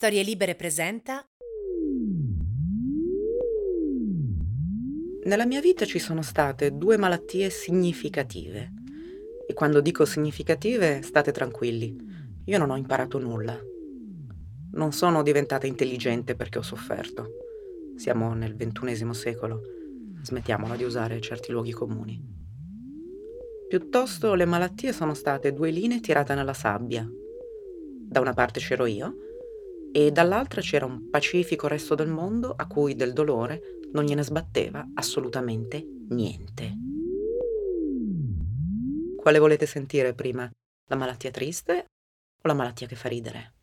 Storie Libere presenta. Nella mia vita ci sono state due malattie significative. E quando dico significative, state tranquilli, io non ho imparato nulla. Non sono diventata intelligente perché ho sofferto. Siamo nel ventunesimo secolo. Smettiamola di usare certi luoghi comuni. Piuttosto le malattie sono state due linee tirate nella sabbia. Da una parte c'ero io e dall'altra c'era un pacifico resto del mondo a cui del dolore non gliene sbatteva assolutamente niente. Quale volete sentire prima? La malattia triste o la malattia che fa ridere?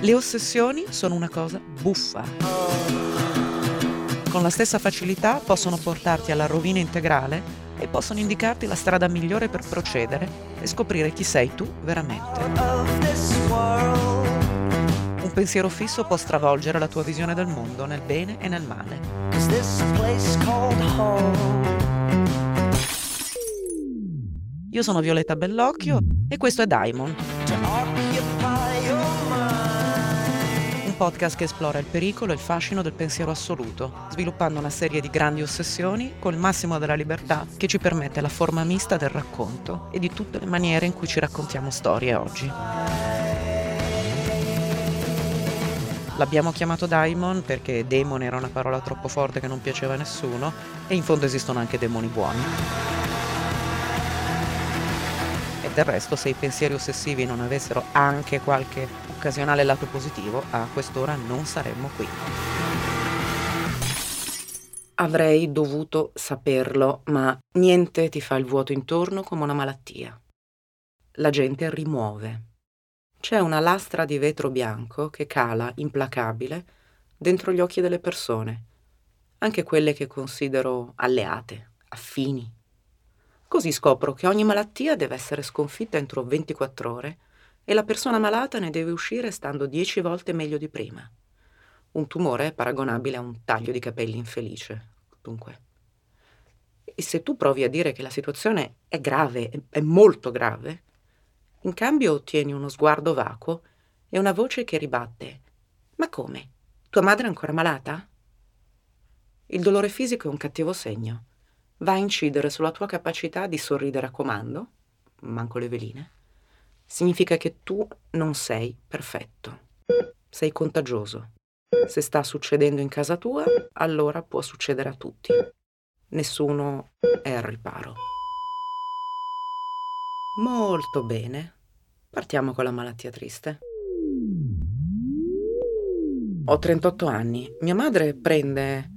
Le ossessioni sono una cosa buffa. Con la stessa facilità possono portarti alla rovina integrale e possono indicarti la strada migliore per procedere e scoprire chi sei tu veramente. Un pensiero fisso può stravolgere la tua visione del mondo nel bene e nel male. Io sono Violetta Bellocchio e questo è Daimon podcast che esplora il pericolo e il fascino del pensiero assoluto, sviluppando una serie di grandi ossessioni con il massimo della libertà che ci permette la forma mista del racconto e di tutte le maniere in cui ci raccontiamo storie oggi. L'abbiamo chiamato Daimon perché demon era una parola troppo forte che non piaceva a nessuno e in fondo esistono anche demoni buoni. E del resto, se i pensieri ossessivi non avessero anche qualche occasionale lato positivo, a quest'ora non saremmo qui. Avrei dovuto saperlo, ma niente ti fa il vuoto intorno come una malattia. La gente rimuove. C'è una lastra di vetro bianco che cala, implacabile, dentro gli occhi delle persone, anche quelle che considero alleate, affini. Così scopro che ogni malattia deve essere sconfitta entro 24 ore e la persona malata ne deve uscire stando dieci volte meglio di prima. Un tumore è paragonabile a un taglio di capelli infelice, dunque. E se tu provi a dire che la situazione è grave, è molto grave, in cambio ottieni uno sguardo vacuo e una voce che ribatte. Ma come? Tua madre è ancora malata? Il dolore fisico è un cattivo segno. Va a incidere sulla tua capacità di sorridere a comando, manco le veline, significa che tu non sei perfetto. Sei contagioso. Se sta succedendo in casa tua, allora può succedere a tutti. Nessuno è al riparo. Molto bene. Partiamo con la malattia triste. Ho 38 anni. Mia madre prende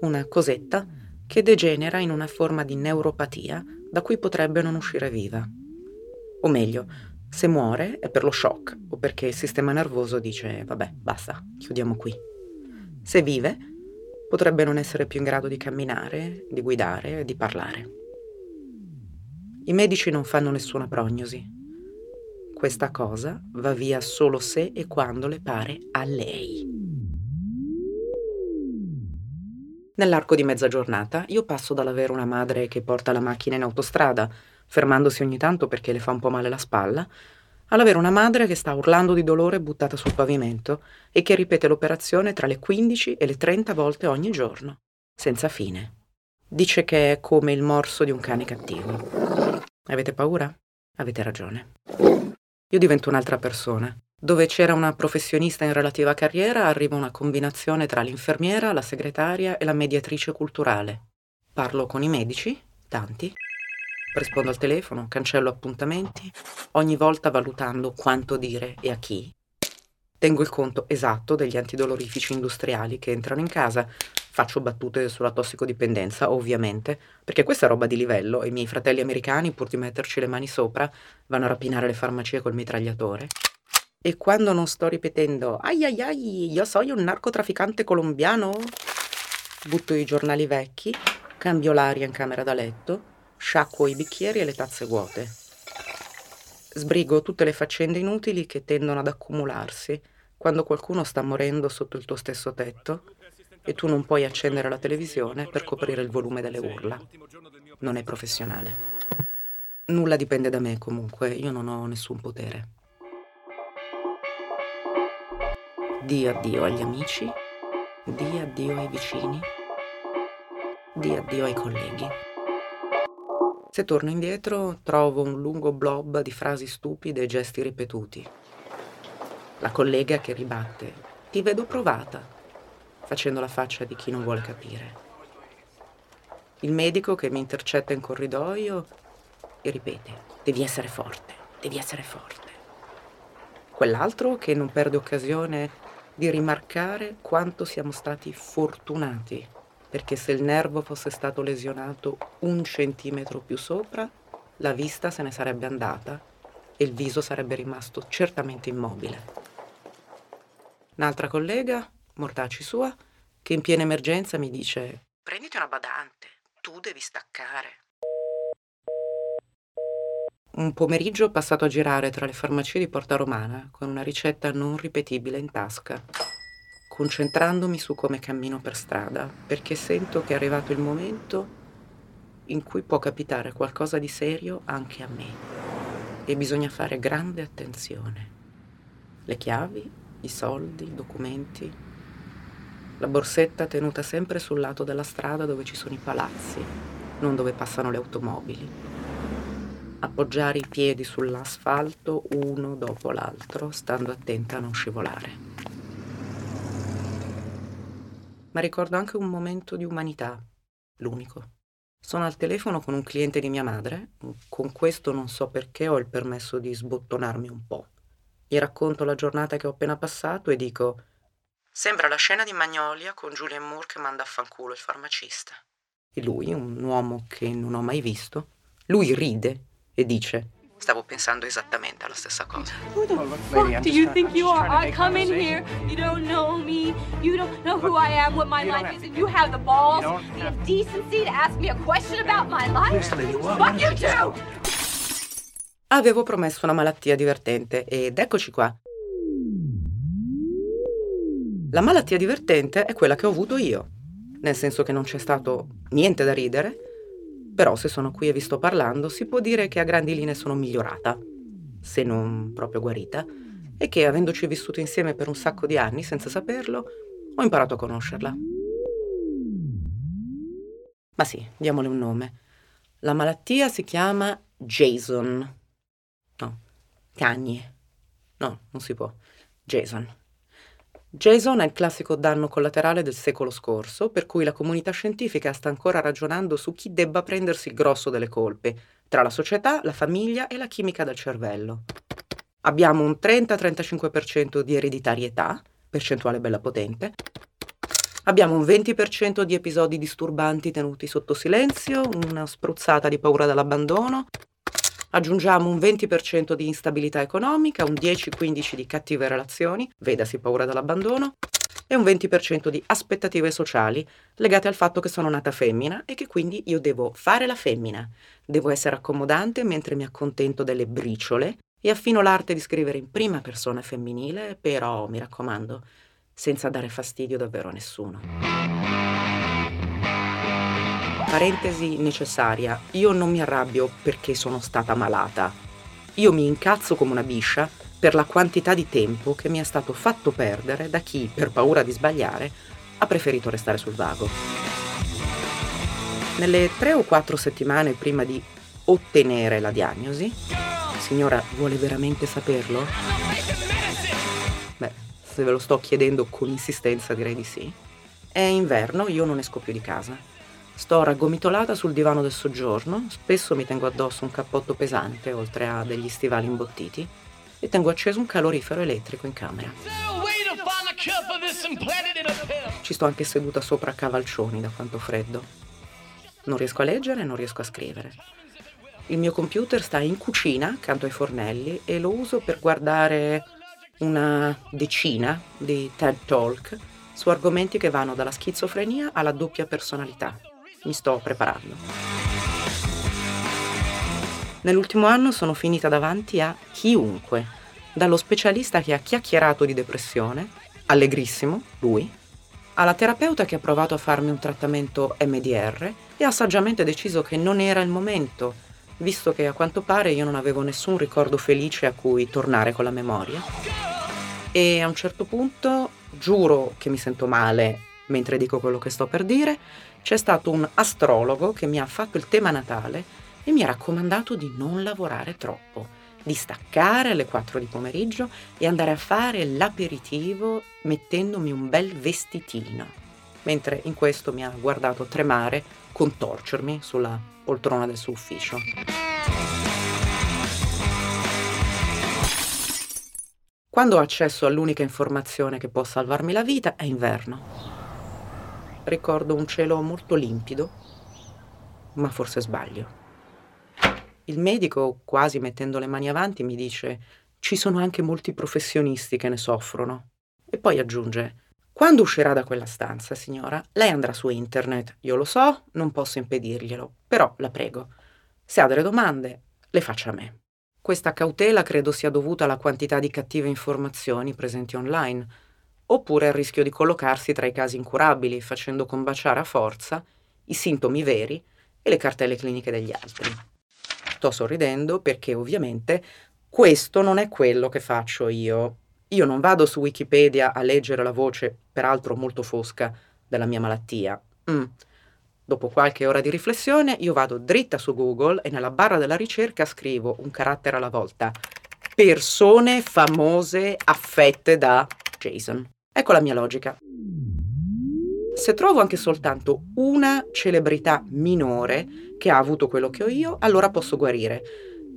una cosetta che degenera in una forma di neuropatia da cui potrebbe non uscire viva. O meglio, se muore è per lo shock o perché il sistema nervoso dice vabbè, basta, chiudiamo qui. Se vive, potrebbe non essere più in grado di camminare, di guidare, di parlare. I medici non fanno nessuna prognosi. Questa cosa va via solo se e quando le pare a lei. Nell'arco di mezza giornata io passo dall'avere una madre che porta la macchina in autostrada fermandosi ogni tanto perché le fa un po' male la spalla, all'avere una madre che sta urlando di dolore buttata sul pavimento e che ripete l'operazione tra le 15 e le 30 volte ogni giorno, senza fine. Dice che è come il morso di un cane cattivo. Avete paura? Avete ragione. Io divento un'altra persona. Dove c'era una professionista in relativa carriera arriva una combinazione tra l'infermiera, la segretaria e la mediatrice culturale. Parlo con i medici, tanti, rispondo al telefono, cancello appuntamenti, ogni volta valutando quanto dire e a chi. Tengo il conto esatto degli antidolorifici industriali che entrano in casa. Faccio battute sulla tossicodipendenza, ovviamente, perché questa è roba di livello e i miei fratelli americani, pur di metterci le mani sopra, vanno a rapinare le farmacie col mitragliatore. E quando non sto ripetendo ai ai ai, io sono un narcotrafficante colombiano, butto i giornali vecchi, cambio l'aria in camera da letto sciacquo i bicchieri e le tazze vuote. Sbrigo tutte le faccende inutili che tendono ad accumularsi quando qualcuno sta morendo sotto il tuo stesso tetto e tu non puoi accendere la televisione per coprire il volume delle urla. Non è professionale. Nulla dipende da me comunque, io non ho nessun potere. Di addio agli amici, di addio ai vicini, di addio ai colleghi. Se torno indietro trovo un lungo blob di frasi stupide e gesti ripetuti. La collega che ribatte, ti vedo provata, facendo la faccia di chi non vuole capire. Il medico che mi intercetta in corridoio e ripete, devi essere forte, devi essere forte. Quell'altro che non perde occasione di rimarcare quanto siamo stati fortunati, perché se il nervo fosse stato lesionato un centimetro più sopra, la vista se ne sarebbe andata e il viso sarebbe rimasto certamente immobile. Un'altra collega, mortaci sua, che in piena emergenza mi dice prenditi una badante, tu devi staccare. Un pomeriggio passato a girare tra le farmacie di Porta Romana con una ricetta non ripetibile in tasca, concentrandomi su come cammino per strada, perché sento che è arrivato il momento in cui può capitare qualcosa di serio anche a me e bisogna fare grande attenzione. Le chiavi, i soldi, i documenti, la borsetta tenuta sempre sul lato della strada dove ci sono i palazzi, non dove passano le automobili. Appoggiare i piedi sull'asfalto uno dopo l'altro, stando attenta a non scivolare. Ma ricordo anche un momento di umanità, l'unico. Sono al telefono con un cliente di mia madre, con questo non so perché ho il permesso di sbottonarmi un po'. Gli racconto la giornata che ho appena passato e dico Sembra la scena di Magnolia con Julian Moore che manda a fanculo il farmacista. E lui, un uomo che non ho mai visto, lui ride e dice Stavo pensando esattamente alla stessa cosa. Who the fuck do you think you are? I come in here, you don't know me, you don't know who I am, what my life is, and you have the balls, the decency to ask me a question about my life? Fuck you too! Avevo promesso una malattia divertente ed eccoci qua. La malattia divertente è quella che ho avuto io, nel senso che non c'è stato niente da ridere, però se sono qui e vi sto parlando si può dire che a grandi linee sono migliorata, se non proprio guarita, e che avendoci vissuto insieme per un sacco di anni senza saperlo, ho imparato a conoscerla. Ma sì, diamole un nome. La malattia si chiama Jason. No, Kanye. No, non si può. Jason. Jason è il classico danno collaterale del secolo scorso, per cui la comunità scientifica sta ancora ragionando su chi debba prendersi il grosso delle colpe, tra la società, la famiglia e la chimica del cervello. Abbiamo un 30-35% di ereditarietà, percentuale bella potente. Abbiamo un 20% di episodi disturbanti tenuti sotto silenzio, una spruzzata di paura dall'abbandono, Aggiungiamo un 20% di instabilità economica, un 10-15% di cattive relazioni, vedasi paura dall'abbandono, e un 20% di aspettative sociali legate al fatto che sono nata femmina e che quindi io devo fare la femmina, devo essere accomodante mentre mi accontento delle briciole e affino l'arte di scrivere in prima persona femminile, però mi raccomando, senza dare fastidio davvero a nessuno. Parentesi necessaria, io non mi arrabbio perché sono stata malata. Io mi incazzo come una biscia per la quantità di tempo che mi è stato fatto perdere da chi, per paura di sbagliare, ha preferito restare sul vago. Nelle tre o quattro settimane prima di ottenere la diagnosi, signora vuole veramente saperlo? Beh, se ve lo sto chiedendo con insistenza direi di sì. È inverno, io non esco più di casa. Sto raggomitolata sul divano del soggiorno, spesso mi tengo addosso un cappotto pesante, oltre a degli stivali imbottiti, e tengo acceso un calorifero elettrico in camera. Ci sto anche seduta sopra cavalcioni da quanto freddo. Non riesco a leggere e non riesco a scrivere. Il mio computer sta in cucina, accanto ai fornelli, e lo uso per guardare una decina di TED Talk su argomenti che vanno dalla schizofrenia alla doppia personalità mi sto preparando. Nell'ultimo anno sono finita davanti a chiunque, dallo specialista che ha chiacchierato di depressione, allegrissimo, lui, alla terapeuta che ha provato a farmi un trattamento MDR e ha saggiamente deciso che non era il momento, visto che a quanto pare io non avevo nessun ricordo felice a cui tornare con la memoria. E a un certo punto, giuro che mi sento male mentre dico quello che sto per dire, c'è stato un astrologo che mi ha fatto il tema natale e mi ha raccomandato di non lavorare troppo, di staccare alle 4 di pomeriggio e andare a fare l'aperitivo mettendomi un bel vestitino, mentre in questo mi ha guardato tremare, contorcermi sulla poltrona del suo ufficio. Quando ho accesso all'unica informazione che può salvarmi la vita è inverno. Ricordo un cielo molto limpido, ma forse sbaglio. Il medico, quasi mettendo le mani avanti, mi dice ci sono anche molti professionisti che ne soffrono. E poi aggiunge quando uscirà da quella stanza, signora, lei andrà su internet. Io lo so, non posso impedirglielo, però la prego. Se ha delle domande, le faccia a me. Questa cautela credo sia dovuta alla quantità di cattive informazioni presenti online, oppure al rischio di collocarsi tra i casi incurabili, facendo combaciare a forza i sintomi veri e le cartelle cliniche degli altri. Sto sorridendo perché ovviamente questo non è quello che faccio io. Io non vado su Wikipedia a leggere la voce, peraltro molto fosca, della mia malattia. Mm. Dopo qualche ora di riflessione io vado dritta su Google e nella barra della ricerca scrivo un carattere alla volta. Persone famose affette da Jason. Ecco la mia logica. Se trovo anche soltanto una celebrità minore che ha avuto quello che ho io, allora posso guarire,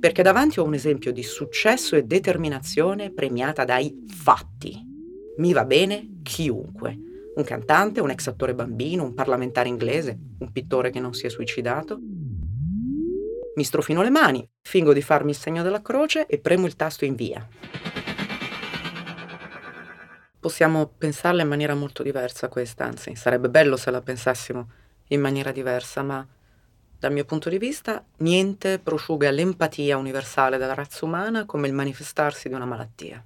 perché davanti ho un esempio di successo e determinazione premiata dai fatti. Mi va bene chiunque un cantante, un ex attore bambino, un parlamentare inglese, un pittore che non si è suicidato. Mi strofino le mani, fingo di farmi il segno della croce e premo il tasto invia. Possiamo pensarla in maniera molto diversa questa, anzi sarebbe bello se la pensassimo in maniera diversa, ma dal mio punto di vista niente prosciuga l'empatia universale della razza umana come il manifestarsi di una malattia.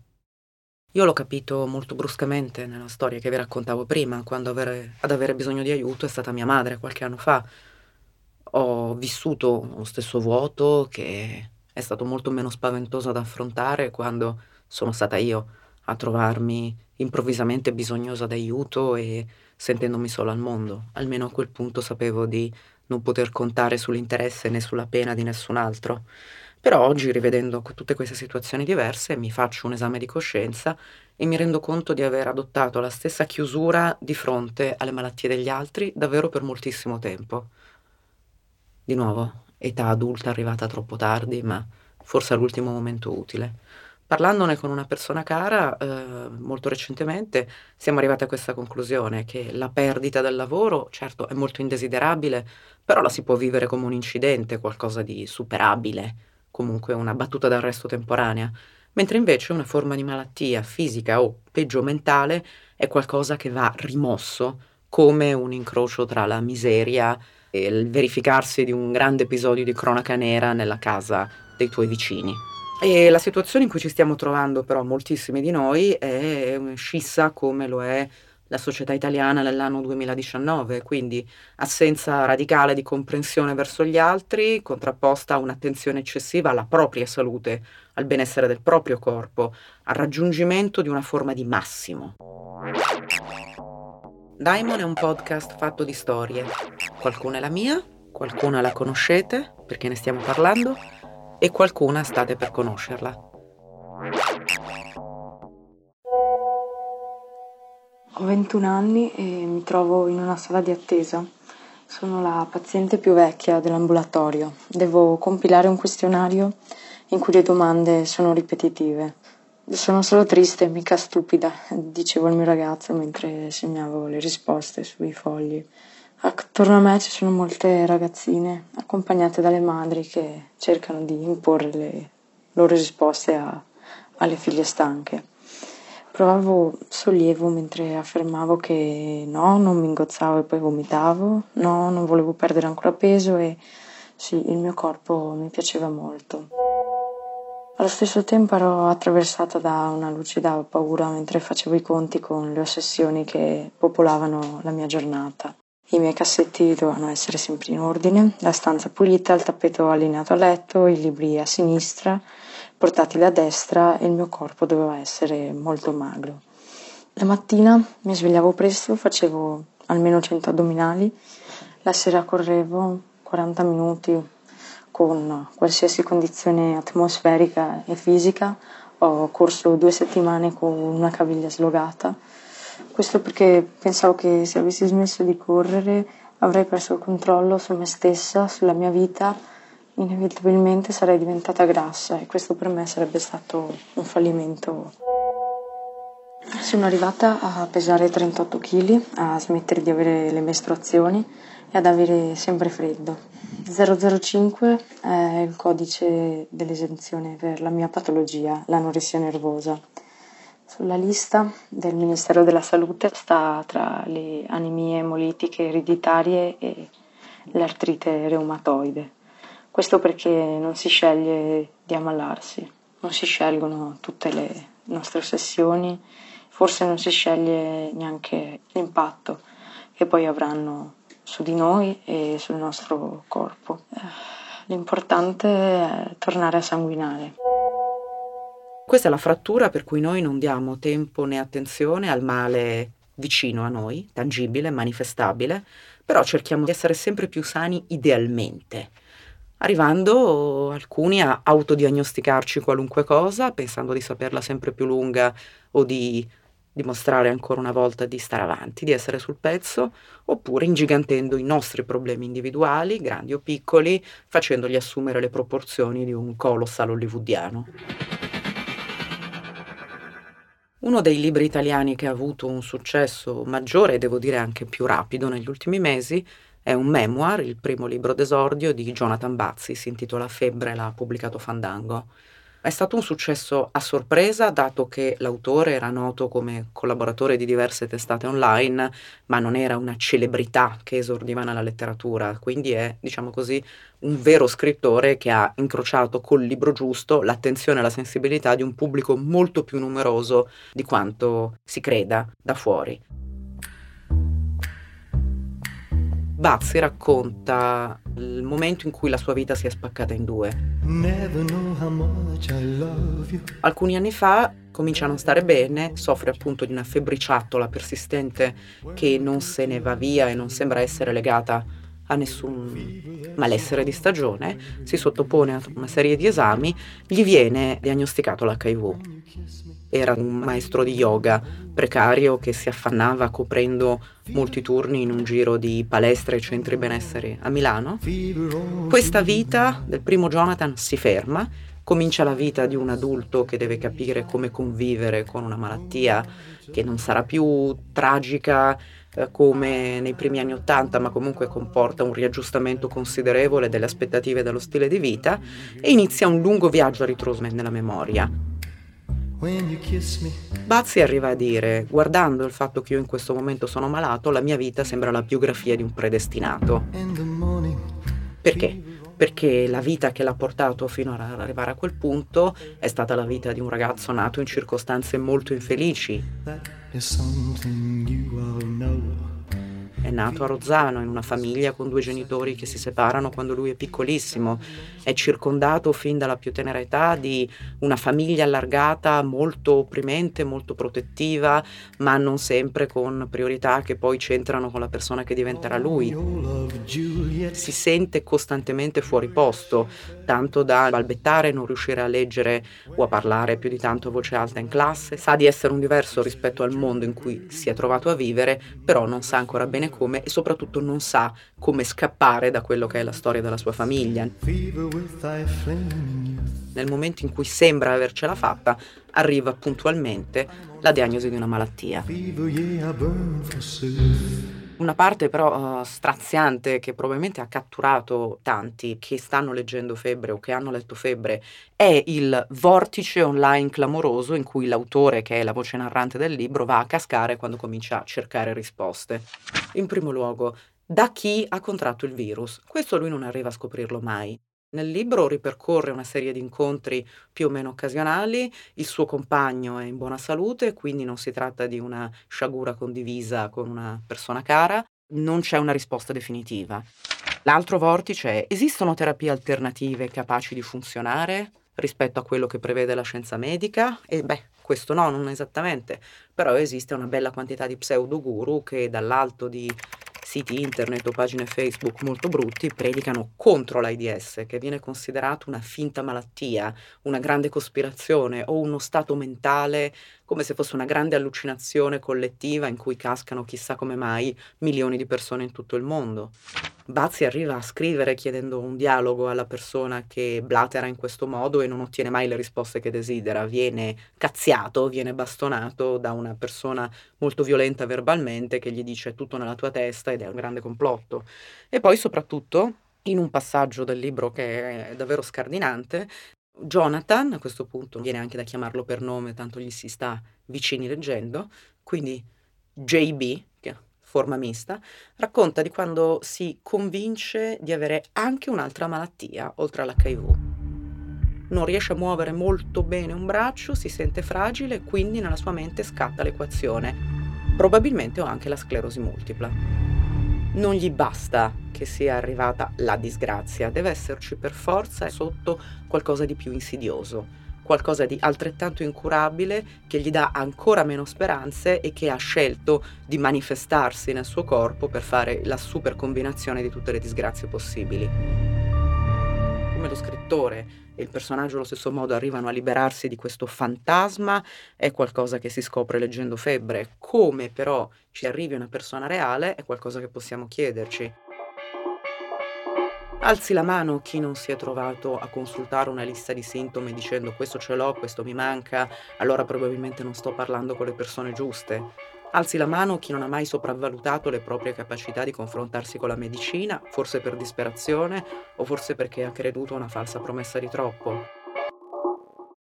Io l'ho capito molto bruscamente nella storia che vi raccontavo prima, quando avere, ad avere bisogno di aiuto è stata mia madre qualche anno fa. Ho vissuto lo stesso vuoto che è stato molto meno spaventoso da affrontare quando sono stata io a trovarmi improvvisamente bisognosa d'aiuto e sentendomi sola al mondo. Almeno a quel punto sapevo di non poter contare sull'interesse né sulla pena di nessun altro. Però oggi, rivedendo tutte queste situazioni diverse, mi faccio un esame di coscienza e mi rendo conto di aver adottato la stessa chiusura di fronte alle malattie degli altri davvero per moltissimo tempo. Di nuovo, età adulta arrivata troppo tardi, ma forse all'ultimo momento utile. Parlandone con una persona cara, eh, molto recentemente, siamo arrivati a questa conclusione, che la perdita del lavoro, certo, è molto indesiderabile, però la si può vivere come un incidente, qualcosa di superabile comunque una battuta d'arresto temporanea, mentre invece una forma di malattia fisica o peggio mentale è qualcosa che va rimosso come un incrocio tra la miseria e il verificarsi di un grande episodio di cronaca nera nella casa dei tuoi vicini. E la situazione in cui ci stiamo trovando però moltissimi di noi è scissa come lo è la società italiana nell'anno 2019, quindi assenza radicale di comprensione verso gli altri, contrapposta a un'attenzione eccessiva alla propria salute, al benessere del proprio corpo, al raggiungimento di una forma di massimo. Daimon è un podcast fatto di storie. Qualcuna è la mia, qualcuna la conoscete perché ne stiamo parlando e qualcuna state per conoscerla. Ho 21 anni e mi trovo in una sala di attesa. Sono la paziente più vecchia dell'ambulatorio. Devo compilare un questionario in cui le domande sono ripetitive. Sono solo triste, mica stupida, dicevo al mio ragazzo mentre segnavo le risposte sui fogli. Attorno a me ci sono molte ragazzine accompagnate dalle madri che cercano di imporre le loro risposte a, alle figlie stanche. Provavo sollievo mentre affermavo che no, non mi ingozzavo e poi vomitavo, no, non volevo perdere ancora peso e sì, il mio corpo mi piaceva molto. Allo stesso tempo ero attraversata da una lucida paura mentre facevo i conti con le ossessioni che popolavano la mia giornata. I miei cassetti dovevano essere sempre in ordine, la stanza pulita, il tappeto allineato a letto, i libri a sinistra, portatile a destra e il mio corpo doveva essere molto magro. La mattina mi svegliavo presto, facevo almeno 100 addominali, la sera correvo 40 minuti con qualsiasi condizione atmosferica e fisica, ho corso due settimane con una caviglia slogata, questo perché pensavo che se avessi smesso di correre avrei perso il controllo su me stessa, sulla mia vita, inevitabilmente sarei diventata grassa e questo per me sarebbe stato un fallimento. Sono arrivata a pesare 38 kg, a smettere di avere le mestruazioni e ad avere sempre freddo. 005 è il codice dell'esenzione per la mia patologia, l'anoressia nervosa. Sulla lista del Ministero della Salute sta tra le anemie emolitiche ereditarie e l'artrite reumatoide. Questo perché non si sceglie di ammalarsi, non si scelgono tutte le nostre ossessioni, forse non si sceglie neanche l'impatto che poi avranno su di noi e sul nostro corpo. L'importante è tornare a sanguinare. Questa è la frattura per cui noi non diamo tempo né attenzione al male vicino a noi, tangibile, manifestabile, però cerchiamo di essere sempre più sani idealmente, arrivando alcuni a autodiagnosticarci qualunque cosa, pensando di saperla sempre più lunga o di dimostrare ancora una volta di stare avanti, di essere sul pezzo, oppure ingigantendo i nostri problemi individuali, grandi o piccoli, facendogli assumere le proporzioni di un colossal hollywoodiano. Uno dei libri italiani che ha avuto un successo maggiore e devo dire anche più rapido negli ultimi mesi è un memoir, il primo libro d'esordio di Jonathan Bazzi, si intitola Febbre, l'ha pubblicato Fandango. È stato un successo a sorpresa, dato che l'autore era noto come collaboratore di diverse testate online, ma non era una celebrità che esordiva nella letteratura, quindi è, diciamo così, un vero scrittore che ha incrociato col libro giusto l'attenzione e la sensibilità di un pubblico molto più numeroso di quanto si creda da fuori. Bazzi racconta il momento in cui la sua vita si è spaccata in due. Alcuni anni fa comincia a non stare bene, soffre appunto di una febbriciattola persistente che non se ne va via e non sembra essere legata a nessun malessere di stagione, si sottopone a una serie di esami, gli viene diagnosticato l'HIV. Era un maestro di yoga precario che si affannava coprendo molti turni in un giro di palestre e centri benessere a Milano. Questa vita del primo Jonathan si ferma, comincia la vita di un adulto che deve capire come convivere con una malattia che non sarà più tragica eh, come nei primi anni Ottanta, ma comunque comporta un riaggiustamento considerevole delle aspettative dello stile di vita e inizia un lungo viaggio a ritroso nella memoria. Bazzi arriva a dire, guardando il fatto che io in questo momento sono malato, la mia vita sembra la biografia di un predestinato. Perché? Perché la vita che l'ha portato fino ad arrivare a quel punto è stata la vita di un ragazzo nato in circostanze molto infelici. È nato a Rozzano in una famiglia con due genitori che si separano quando lui è piccolissimo. È circondato fin dalla più tenera età di una famiglia allargata molto opprimente, molto protettiva, ma non sempre con priorità che poi c'entrano con la persona che diventerà lui. Si sente costantemente fuori posto, tanto da balbettare, non riuscire a leggere o a parlare più di tanto a voce alta in classe. Sa di essere un diverso rispetto al mondo in cui si è trovato a vivere, però non sa ancora bene come e soprattutto non sa come scappare da quello che è la storia della sua famiglia. Nel momento in cui sembra avercela fatta, arriva puntualmente la diagnosi di una malattia. Una parte però uh, straziante che probabilmente ha catturato tanti che stanno leggendo Febbre o che hanno letto Febbre è il vortice online clamoroso in cui l'autore, che è la voce narrante del libro, va a cascare quando comincia a cercare risposte. In primo luogo, da chi ha contratto il virus? Questo lui non arriva a scoprirlo mai. Nel libro ripercorre una serie di incontri più o meno occasionali, il suo compagno è in buona salute, quindi non si tratta di una sciagura condivisa con una persona cara, non c'è una risposta definitiva. L'altro vortice è, esistono terapie alternative capaci di funzionare? rispetto a quello che prevede la scienza medica? E beh, questo no, non esattamente, però esiste una bella quantità di pseudoguru che dall'alto di siti internet o pagine Facebook molto brutti predicano contro l'AIDS, che viene considerato una finta malattia, una grande cospirazione o uno stato mentale come se fosse una grande allucinazione collettiva in cui cascano chissà come mai milioni di persone in tutto il mondo. Bazzi arriva a scrivere chiedendo un dialogo alla persona che blatera in questo modo e non ottiene mai le risposte che desidera, viene cazziato, viene bastonato da una persona molto violenta verbalmente che gli dice tutto nella tua testa ed è un grande complotto. E poi soprattutto in un passaggio del libro che è davvero scardinante, Jonathan, a questo punto viene anche da chiamarlo per nome, tanto gli si sta vicini leggendo, quindi JB, forma mista, racconta di quando si convince di avere anche un'altra malattia oltre all'HIV. Non riesce a muovere molto bene un braccio, si sente fragile e quindi nella sua mente scatta l'equazione. Probabilmente ho anche la sclerosi multipla non gli basta che sia arrivata la disgrazia, deve esserci per forza sotto qualcosa di più insidioso, qualcosa di altrettanto incurabile che gli dà ancora meno speranze e che ha scelto di manifestarsi nel suo corpo per fare la super combinazione di tutte le disgrazie possibili come lo scrittore e il personaggio allo stesso modo arrivano a liberarsi di questo fantasma è qualcosa che si scopre leggendo Febbre. Come però ci arrivi una persona reale è qualcosa che possiamo chiederci. Alzi la mano chi non si è trovato a consultare una lista di sintomi dicendo questo ce l'ho, questo mi manca, allora probabilmente non sto parlando con le persone giuste. Alzi la mano chi non ha mai sopravvalutato le proprie capacità di confrontarsi con la medicina, forse per disperazione o forse perché ha creduto a una falsa promessa di troppo.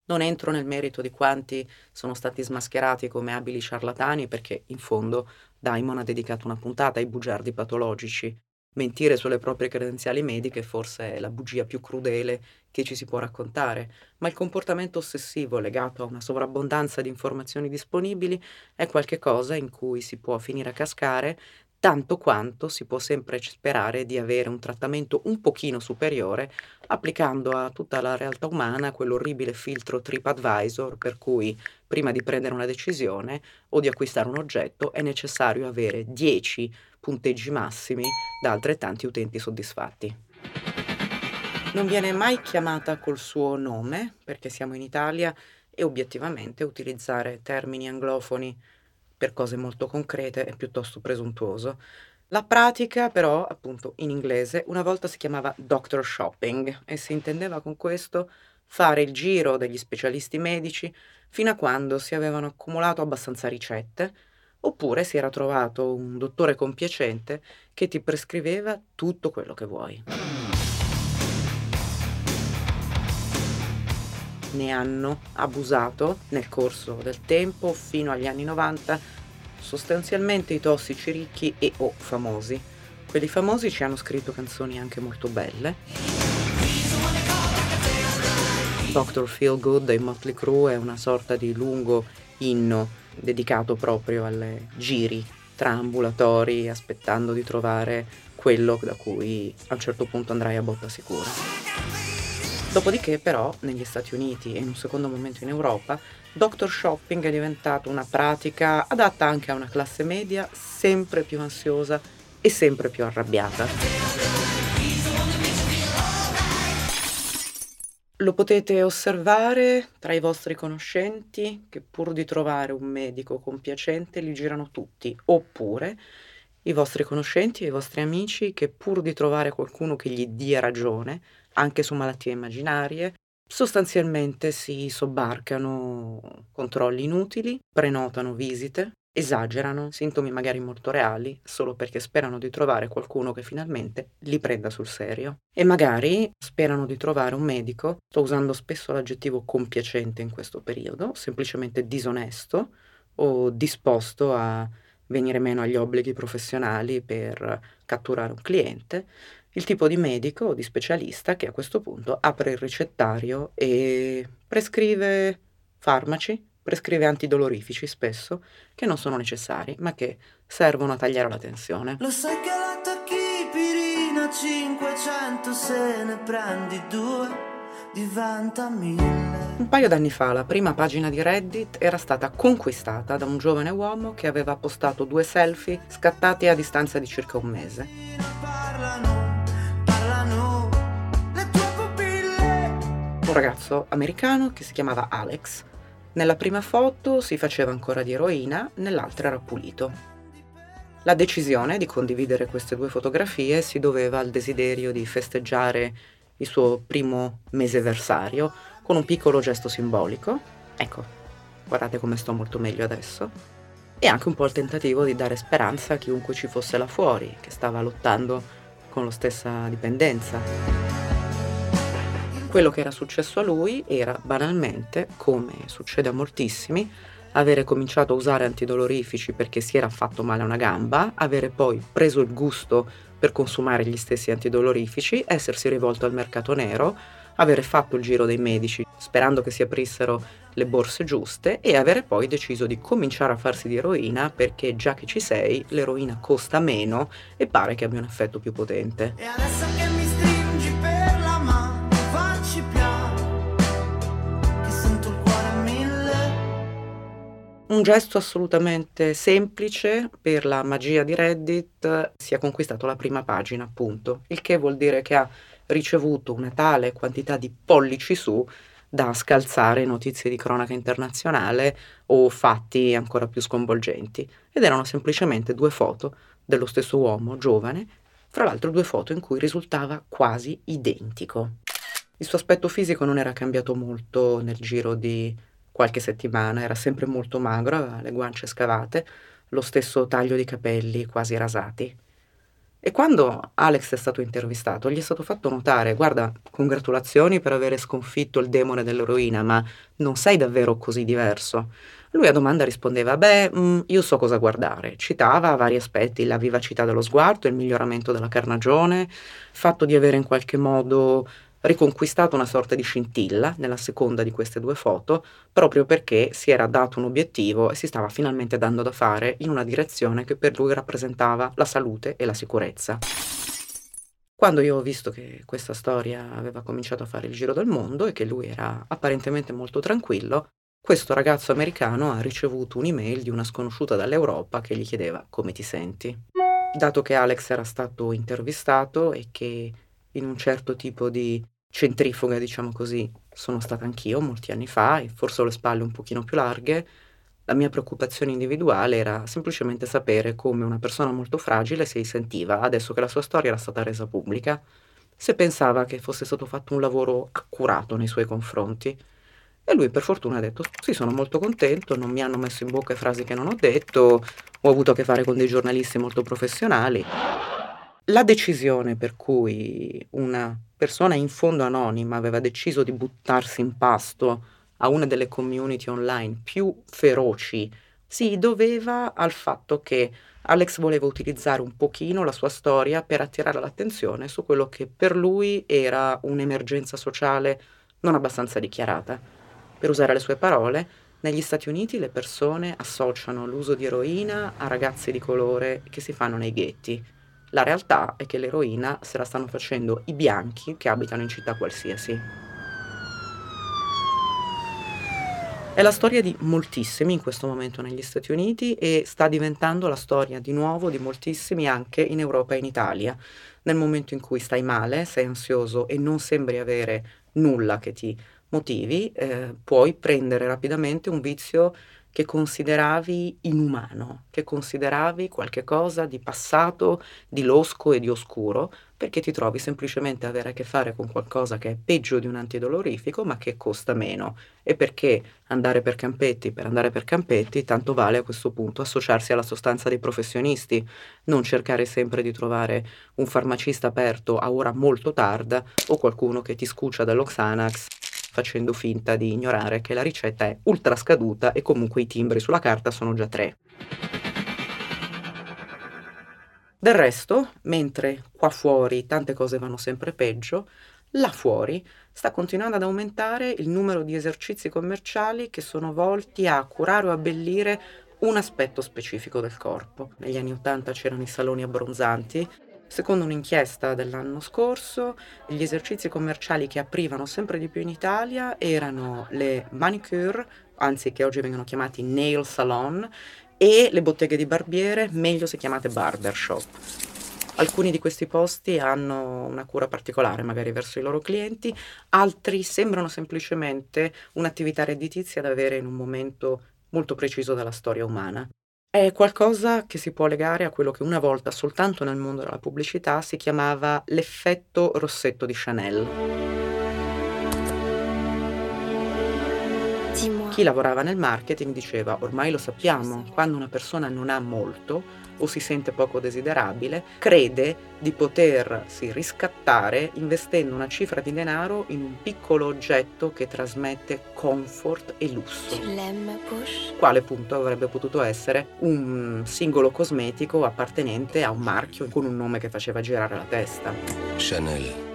Non entro nel merito di quanti sono stati smascherati come abili ciarlatani perché, in fondo, Daimon ha dedicato una puntata ai bugiardi patologici Mentire sulle proprie credenziali mediche forse è la bugia più crudele che ci si può raccontare, ma il comportamento ossessivo legato a una sovrabbondanza di informazioni disponibili è qualcosa in cui si può finire a cascare tanto quanto si può sempre sperare di avere un trattamento un pochino superiore applicando a tutta la realtà umana quell'orribile filtro TripAdvisor per cui prima di prendere una decisione o di acquistare un oggetto è necessario avere 10 punteggi massimi da altrettanti utenti soddisfatti. Non viene mai chiamata col suo nome perché siamo in Italia e obiettivamente utilizzare termini anglofoni per cose molto concrete è piuttosto presuntuoso. La pratica però, appunto in inglese, una volta si chiamava doctor shopping e si intendeva con questo fare il giro degli specialisti medici fino a quando si avevano accumulato abbastanza ricette, oppure si era trovato un dottore compiacente che ti prescriveva tutto quello che vuoi. ne hanno abusato nel corso del tempo fino agli anni 90 sostanzialmente i tossici ricchi e o famosi. Quelli famosi ci hanno scritto canzoni anche molto belle. Dr. Feel Good dei Motley Crue è una sorta di lungo inno dedicato proprio alle giri tra ambulatori aspettando di trovare quello da cui a un certo punto andrai a botta sicura. Dopodiché però negli Stati Uniti e in un secondo momento in Europa, doctor shopping è diventato una pratica adatta anche a una classe media sempre più ansiosa e sempre più arrabbiata. Lo potete osservare tra i vostri conoscenti che pur di trovare un medico compiacente li girano tutti, oppure i vostri conoscenti e i vostri amici che pur di trovare qualcuno che gli dia ragione, anche su malattie immaginarie, sostanzialmente si sobbarcano controlli inutili, prenotano visite, esagerano sintomi magari molto reali solo perché sperano di trovare qualcuno che finalmente li prenda sul serio. E magari sperano di trovare un medico, sto usando spesso l'aggettivo compiacente in questo periodo, semplicemente disonesto o disposto a venire meno agli obblighi professionali per catturare un cliente, il tipo di medico o di specialista che a questo punto apre il ricettario e prescrive farmaci, prescrive antidolorifici spesso, che non sono necessari, ma che servono a tagliare la tensione. Lo sai che la tachipirina 500 se ne prendi due diventa mille. Un paio d'anni fa la prima pagina di Reddit era stata conquistata da un giovane uomo che aveva postato due selfie scattati a distanza di circa un mese. Parlano, parlano un ragazzo americano che si chiamava Alex. Nella prima foto si faceva ancora di eroina, nell'altra era pulito. La decisione di condividere queste due fotografie si doveva al desiderio di festeggiare il suo primo meseversario con un piccolo gesto simbolico. Ecco, guardate come sto molto meglio adesso. E anche un po' il tentativo di dare speranza a chiunque ci fosse là fuori, che stava lottando con la stessa dipendenza. Quello che era successo a lui era banalmente, come succede a moltissimi, avere cominciato a usare antidolorifici perché si era fatto male a una gamba, avere poi preso il gusto per consumare gli stessi antidolorifici, essersi rivolto al mercato nero, avere fatto il giro dei medici sperando che si aprissero le borse giuste e avere poi deciso di cominciare a farsi di eroina perché già che ci sei l'eroina costa meno e pare che abbia un effetto più potente. Un gesto assolutamente semplice per la magia di Reddit si è conquistato la prima pagina, appunto, il che vuol dire che ha ricevuto una tale quantità di pollici su da scalzare notizie di cronaca internazionale o fatti ancora più sconvolgenti. Ed erano semplicemente due foto dello stesso uomo giovane, fra l'altro due foto in cui risultava quasi identico. Il suo aspetto fisico non era cambiato molto nel giro di qualche settimana, era sempre molto magro, aveva le guance scavate, lo stesso taglio di capelli quasi rasati. E quando Alex è stato intervistato, gli è stato fatto notare, guarda, congratulazioni per avere sconfitto il demone dell'eroina, ma non sei davvero così diverso. Lui a domanda rispondeva, beh, mh, mm, io so cosa guardare. Citava vari aspetti, la vivacità dello sguardo, il miglioramento della carnagione, il fatto di avere in qualche modo riconquistato una sorta di scintilla nella seconda di queste due foto, proprio perché si era dato un obiettivo e si stava finalmente dando da fare in una direzione che per lui rappresentava la salute e la sicurezza. Quando io ho visto che questa storia aveva cominciato a fare il giro del mondo e che lui era apparentemente molto tranquillo, questo ragazzo americano ha ricevuto un'email di una sconosciuta dall'Europa che gli chiedeva come ti senti. Dato che Alex era stato intervistato e che in un certo tipo di centrifuga, diciamo così, sono stata anch'io molti anni fa e forse ho le spalle un pochino più larghe. La mia preoccupazione individuale era semplicemente sapere come una persona molto fragile si sentiva adesso che la sua storia era stata resa pubblica, se pensava che fosse stato fatto un lavoro accurato nei suoi confronti. E lui per fortuna ha detto sì, sono molto contento, non mi hanno messo in bocca frasi che non ho detto, ho avuto a che fare con dei giornalisti molto professionali. La decisione per cui una persona in fondo anonima aveva deciso di buttarsi in pasto a una delle community online più feroci si doveva al fatto che Alex voleva utilizzare un pochino la sua storia per attirare l'attenzione su quello che per lui era un'emergenza sociale non abbastanza dichiarata. Per usare le sue parole, negli Stati Uniti le persone associano l'uso di eroina a ragazzi di colore che si fanno nei ghetti la realtà è che l'eroina se la stanno facendo i bianchi che abitano in città qualsiasi. È la storia di moltissimi in questo momento negli Stati Uniti e sta diventando la storia di nuovo di moltissimi anche in Europa e in Italia. Nel momento in cui stai male, sei ansioso e non sembri avere nulla che ti motivi, eh, puoi prendere rapidamente un vizio che consideravi inumano, che consideravi qualcosa di passato, di losco e di oscuro, perché ti trovi semplicemente ad avere a che fare con qualcosa che è peggio di un antidolorifico, ma che costa meno. E perché andare per campetti, per andare per campetti, tanto vale a questo punto associarsi alla sostanza dei professionisti, non cercare sempre di trovare un farmacista aperto a ora molto tarda o qualcuno che ti scuccia dallo Xanax facendo finta di ignorare che la ricetta è ultra scaduta e comunque i timbri sulla carta sono già tre. Del resto, mentre qua fuori tante cose vanno sempre peggio, là fuori sta continuando ad aumentare il numero di esercizi commerciali che sono volti a curare o abbellire un aspetto specifico del corpo. Negli anni Ottanta c'erano i saloni abbronzanti, Secondo un'inchiesta dell'anno scorso, gli esercizi commerciali che aprivano sempre di più in Italia erano le manicure, anzi che oggi vengono chiamati nail salon, e le botteghe di barbiere, meglio se chiamate barbershop. Alcuni di questi posti hanno una cura particolare magari verso i loro clienti, altri sembrano semplicemente un'attività redditizia da avere in un momento molto preciso della storia umana. È qualcosa che si può legare a quello che una volta soltanto nel mondo della pubblicità si chiamava l'effetto rossetto di Chanel. Chi lavorava nel marketing diceva ormai lo sappiamo, quando una persona non ha molto, o si sente poco desiderabile, crede di potersi riscattare investendo una cifra di denaro in un piccolo oggetto che trasmette comfort e lusso. Quale punto avrebbe potuto essere un singolo cosmetico appartenente a un marchio con un nome che faceva girare la testa. Chanel.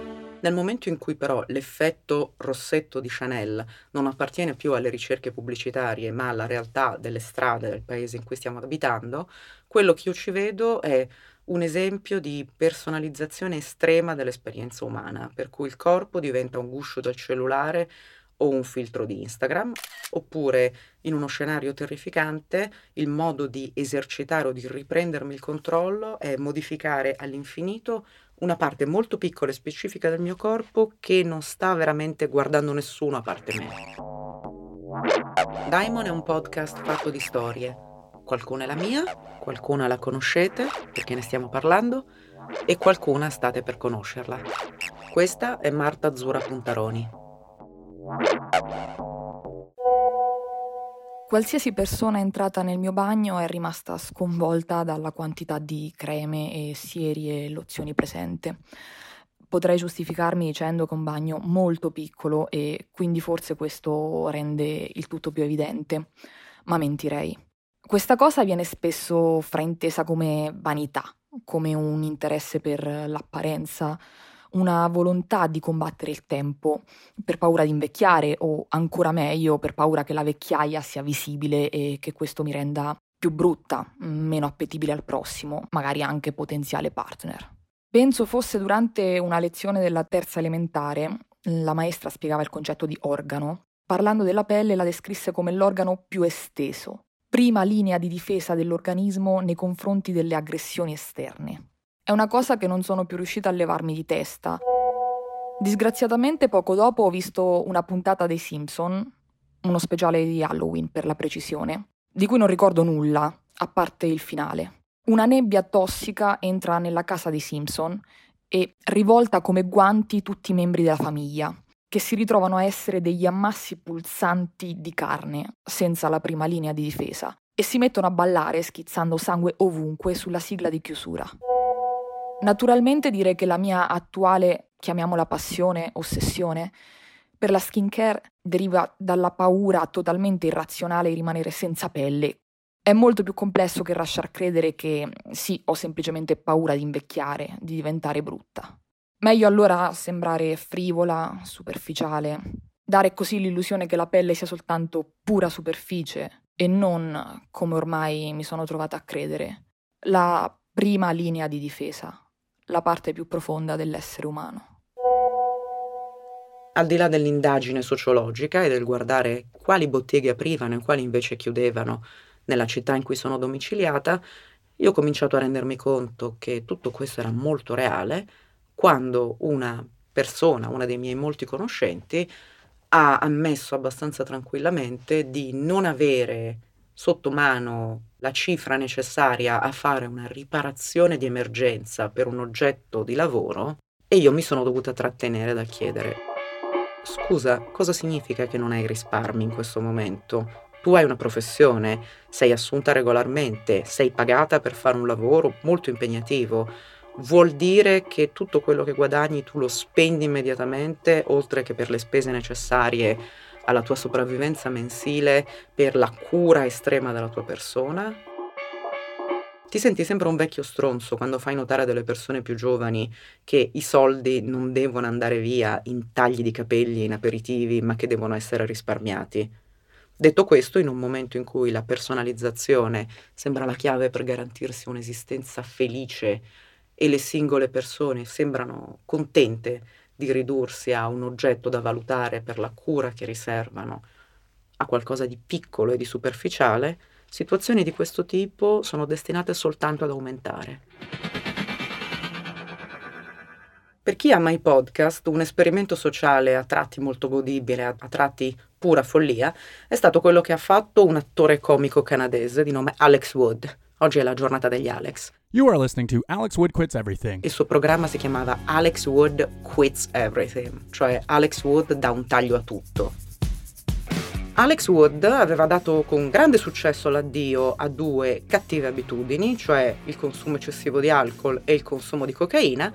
Nel momento in cui però l'effetto rossetto di Chanel non appartiene più alle ricerche pubblicitarie, ma alla realtà delle strade del paese in cui stiamo abitando, quello che io ci vedo è un esempio di personalizzazione estrema dell'esperienza umana, per cui il corpo diventa un guscio del cellulare o un filtro di Instagram, oppure in uno scenario terrificante il modo di esercitare o di riprendermi il controllo è modificare all'infinito una parte molto piccola e specifica del mio corpo che non sta veramente guardando nessuno a parte me. Daimon è un podcast fatto di storie. Qualcuna è la mia, qualcuna la conoscete perché ne stiamo parlando e qualcuna state per conoscerla. Questa è Marta Azzurra Puntaroni. Qualsiasi persona entrata nel mio bagno è rimasta sconvolta dalla quantità di creme e sieri e lozioni presente. Potrei giustificarmi dicendo che è un bagno molto piccolo e quindi forse questo rende il tutto più evidente, ma mentirei. Questa cosa viene spesso fraintesa come vanità, come un interesse per l'apparenza, una volontà di combattere il tempo per paura di invecchiare o ancora meglio per paura che la vecchiaia sia visibile e che questo mi renda più brutta, meno appetibile al prossimo, magari anche potenziale partner. Penso fosse durante una lezione della terza elementare, la maestra spiegava il concetto di organo. Parlando della pelle la descrisse come l'organo più esteso, prima linea di difesa dell'organismo nei confronti delle aggressioni esterne. È una cosa che non sono più riuscita a levarmi di testa. Disgraziatamente poco dopo ho visto una puntata dei Simpson, uno speciale di Halloween per la precisione, di cui non ricordo nulla, a parte il finale. Una nebbia tossica entra nella casa dei Simpson e rivolta come guanti tutti i membri della famiglia, che si ritrovano a essere degli ammassi pulsanti di carne, senza la prima linea di difesa, e si mettono a ballare schizzando sangue ovunque sulla sigla di chiusura. Naturalmente direi che la mia attuale, chiamiamola passione, ossessione, per la skincare deriva dalla paura totalmente irrazionale di rimanere senza pelle. È molto più complesso che lasciar credere che sì, ho semplicemente paura di invecchiare, di diventare brutta. Meglio allora sembrare frivola, superficiale, dare così l'illusione che la pelle sia soltanto pura superficie e non, come ormai mi sono trovata a credere, la prima linea di difesa la parte più profonda dell'essere umano. Al di là dell'indagine sociologica e del guardare quali botteghe aprivano e quali invece chiudevano nella città in cui sono domiciliata, io ho cominciato a rendermi conto che tutto questo era molto reale quando una persona, una dei miei molti conoscenti, ha ammesso abbastanza tranquillamente di non avere sotto mano la cifra necessaria a fare una riparazione di emergenza per un oggetto di lavoro e io mi sono dovuta trattenere dal chiedere scusa, cosa significa che non hai risparmi in questo momento? Tu hai una professione, sei assunta regolarmente, sei pagata per fare un lavoro molto impegnativo. Vuol dire che tutto quello che guadagni tu lo spendi immediatamente, oltre che per le spese necessarie alla tua sopravvivenza mensile per la cura estrema della tua persona? Ti senti sempre un vecchio stronzo quando fai notare a delle persone più giovani che i soldi non devono andare via in tagli di capelli, in aperitivi, ma che devono essere risparmiati. Detto questo, in un momento in cui la personalizzazione sembra la chiave per garantirsi un'esistenza felice e le singole persone sembrano contente di ridursi a un oggetto da valutare per la cura che riservano a qualcosa di piccolo e di superficiale, situazioni di questo tipo sono destinate soltanto ad aumentare. Per chi ama i podcast, un esperimento sociale a tratti molto godibile, a, tratti pura follia, è stato quello che ha fatto un attore comico canadese di nome Alex Wood. Oggi è la giornata degli Alex. You are listening to Alex Wood Quits Everything. Il suo programma si chiamava Alex Wood Quits Everything, cioè Alex Wood dà un taglio a tutto. Alex Wood aveva dato con grande successo l'addio a due cattive abitudini, cioè il consumo eccessivo di alcol e il consumo di cocaina,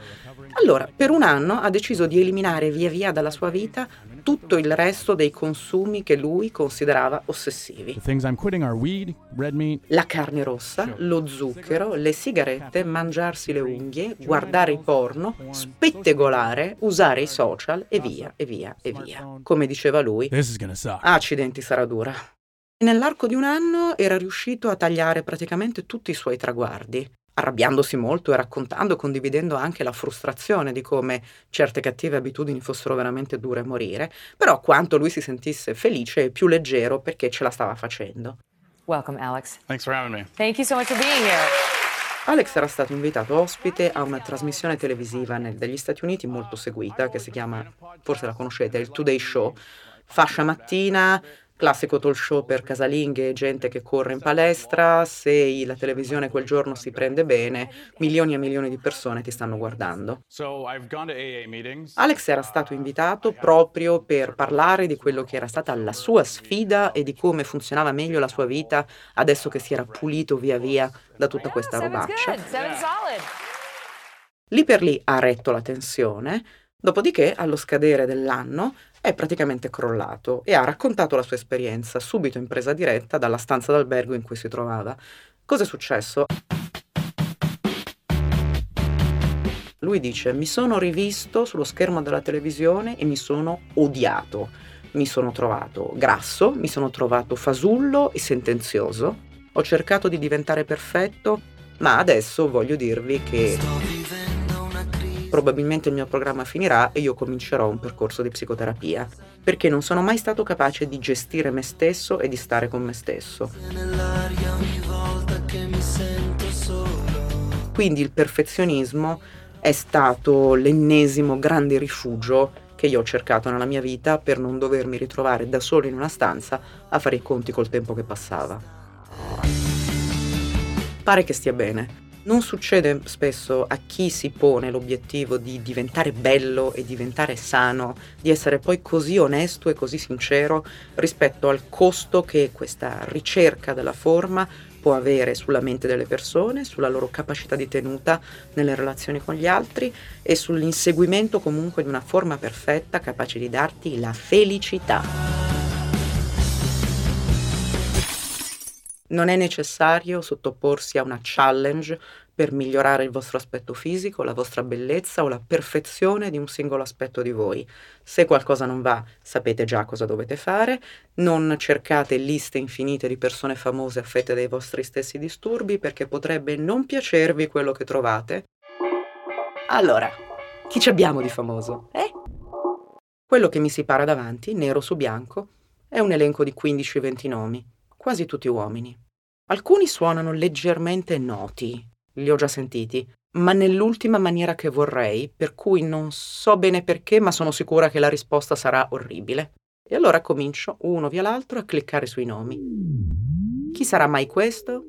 allora, per un anno ha deciso di eliminare via via dalla sua vita tutto il resto dei consumi che lui considerava ossessivi. Weed, meat, La carne rossa, lo zucchero, le sigarette, mangiarsi le unghie, guardare il porno, spettegolare, usare i social e via, e via, e via. Come diceva lui, accidenti sarà dura. Nell'arco di un anno era riuscito a tagliare praticamente tutti i suoi traguardi arrabbiandosi molto e raccontando, condividendo anche la frustrazione di come certe cattive abitudini fossero veramente dure a morire, però quanto lui si sentisse felice e più leggero perché ce la stava facendo. Welcome Alex. Thanks for having me. Thank you so much for being here. Alex era stato invitato ospite a una trasmissione televisiva negli Stati Uniti molto seguita che si chiama, forse la conoscete, il Today Show, fascia mattina, classico talk show per casalinghe, gente che corre in palestra, se la televisione quel giorno si prende bene, milioni e milioni di persone ti stanno guardando. Alex era stato invitato proprio per parlare di quello che era stata la sua sfida e di come funzionava meglio la sua vita adesso che si era pulito via via da tutta questa robaccia. Lì per lì ha retto la tensione, dopodiché allo scadere dell'anno è praticamente crollato e ha raccontato la sua esperienza subito in presa diretta dalla stanza d'albergo in cui si trovava. Cosa è successo? Lui dice, mi sono rivisto sullo schermo della televisione e mi sono odiato. Mi sono trovato grasso, mi sono trovato fasullo e sentenzioso. Ho cercato di diventare perfetto, ma adesso voglio dirvi che probabilmente il mio programma finirà e io comincerò un percorso di psicoterapia, perché non sono mai stato capace di gestire me stesso e di stare con me stesso. Quindi il perfezionismo è stato l'ennesimo grande rifugio che io ho cercato nella mia vita per non dovermi ritrovare da solo in una stanza a fare i conti col tempo che passava. Pare che stia bene, non succede spesso a chi si pone l'obiettivo di diventare bello e diventare sano, di essere poi così onesto e così sincero rispetto al costo che questa ricerca della forma può avere sulla mente delle persone, sulla loro capacità di tenuta nelle relazioni con gli altri e sull'inseguimento comunque di una forma perfetta capace di darti la felicità. Non è necessario sottoporsi a una challenge per migliorare il vostro aspetto fisico, la vostra bellezza o la perfezione di un singolo aspetto di voi. Se qualcosa non va, sapete già cosa dovete fare, non cercate liste infinite di persone famose affette dai vostri stessi disturbi perché potrebbe non piacervi quello che trovate. Allora, chi ci abbiamo di famoso? Eh? Quello che mi si para davanti, nero su bianco, è un elenco di 15-20 nomi quasi tutti uomini. Alcuni suonano leggermente noti, li ho già sentiti, ma nell'ultima maniera che vorrei, per cui non so bene perché, ma sono sicura che la risposta sarà orribile. E allora comincio, uno via l'altro, a cliccare sui nomi. Chi sarà mai questo?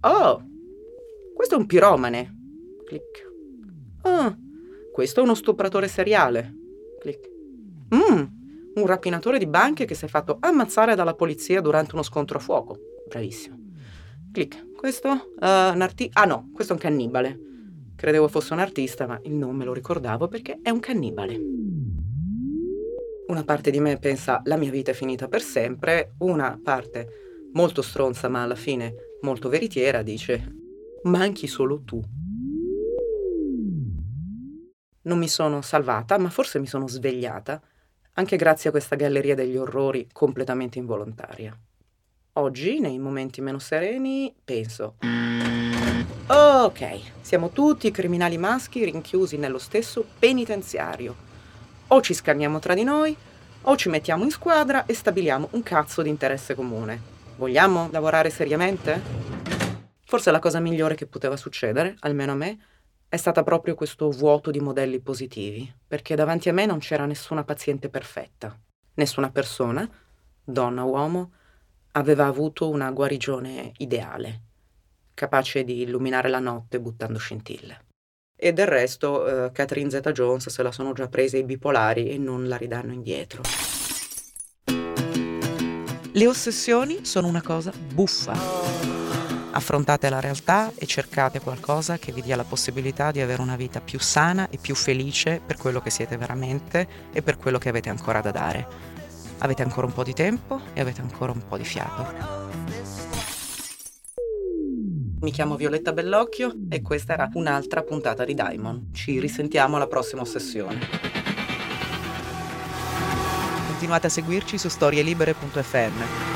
Oh, questo è un piromane. Clic. Ah, questo è uno stupratore seriale. Clic. Mmm, un rapinatore di banche che si è fatto ammazzare dalla polizia durante uno scontro a fuoco. Bravissimo. Clic. Questo? Uh, un arti- ah no, questo è un cannibale. Credevo fosse un artista, ma il nome lo ricordavo perché è un cannibale. Una parte di me pensa la mia vita è finita per sempre, una parte molto stronza ma alla fine molto veritiera dice manchi solo tu. Non mi sono salvata, ma forse mi sono svegliata anche grazie a questa galleria degli orrori completamente involontaria. Oggi, nei momenti meno sereni, penso... Ok, siamo tutti criminali maschi rinchiusi nello stesso penitenziario. O ci scanniamo tra di noi, o ci mettiamo in squadra e stabiliamo un cazzo di interesse comune. Vogliamo lavorare seriamente? Forse la cosa migliore che poteva succedere, almeno a me, è stata proprio questo vuoto di modelli positivi, perché davanti a me non c'era nessuna paziente perfetta. Nessuna persona, donna o uomo, aveva avuto una guarigione ideale capace di illuminare la notte buttando scintille. E del resto, uh, Catherine Zeta-Jones se la sono già presa i bipolari e non la ridanno indietro. Le ossessioni sono una cosa buffa. Affrontate la realtà e cercate qualcosa che vi dia la possibilità di avere una vita più sana e più felice per quello che siete veramente e per quello che avete ancora da dare. Avete ancora un po' di tempo e avete ancora un po' di fiato. Mi chiamo Violetta Bellocchio e questa era un'altra puntata di Diamond. Ci risentiamo alla prossima sessione. Continuate a seguirci su storielibere.fm.